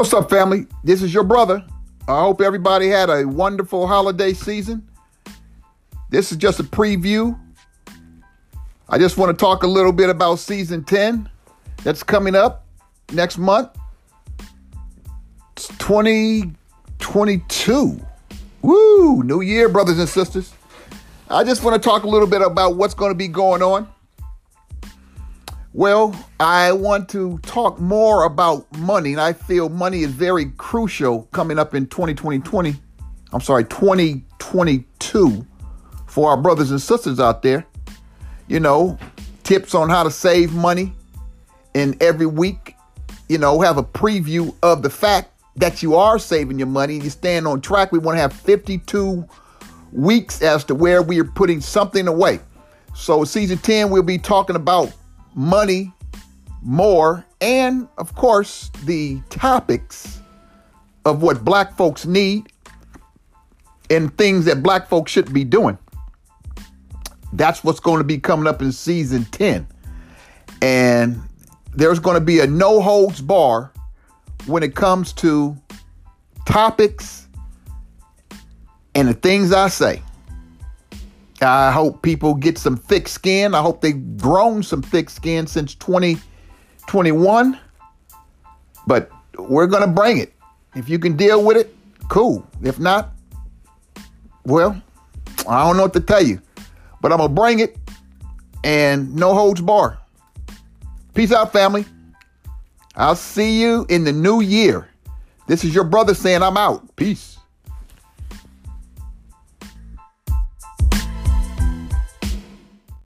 What's up, family? This is your brother. I hope everybody had a wonderful holiday season. This is just a preview. I just want to talk a little bit about season 10 that's coming up next month. It's 2022. Woo! New year, brothers and sisters. I just want to talk a little bit about what's going to be going on. Well, I want to talk more about money, and I feel money is very crucial coming up in 2020. I'm sorry, 2022 for our brothers and sisters out there. You know, tips on how to save money, and every week, you know, have a preview of the fact that you are saving your money. You stand on track. We want to have 52 weeks as to where we are putting something away. So, season 10, we'll be talking about money more, and of course, the topics of what black folks need and things that black folks should be doing. That's what's going to be coming up in season 10. And there's going to be a no holds bar when it comes to topics and the things I say. I hope people get some thick skin. I hope they've grown some thick skin since 2021. But we're going to bring it. If you can deal with it, cool. If not, well, I don't know what to tell you. But I'm going to bring it and no holds bar. Peace out, family. I'll see you in the new year. This is your brother saying I'm out. Peace.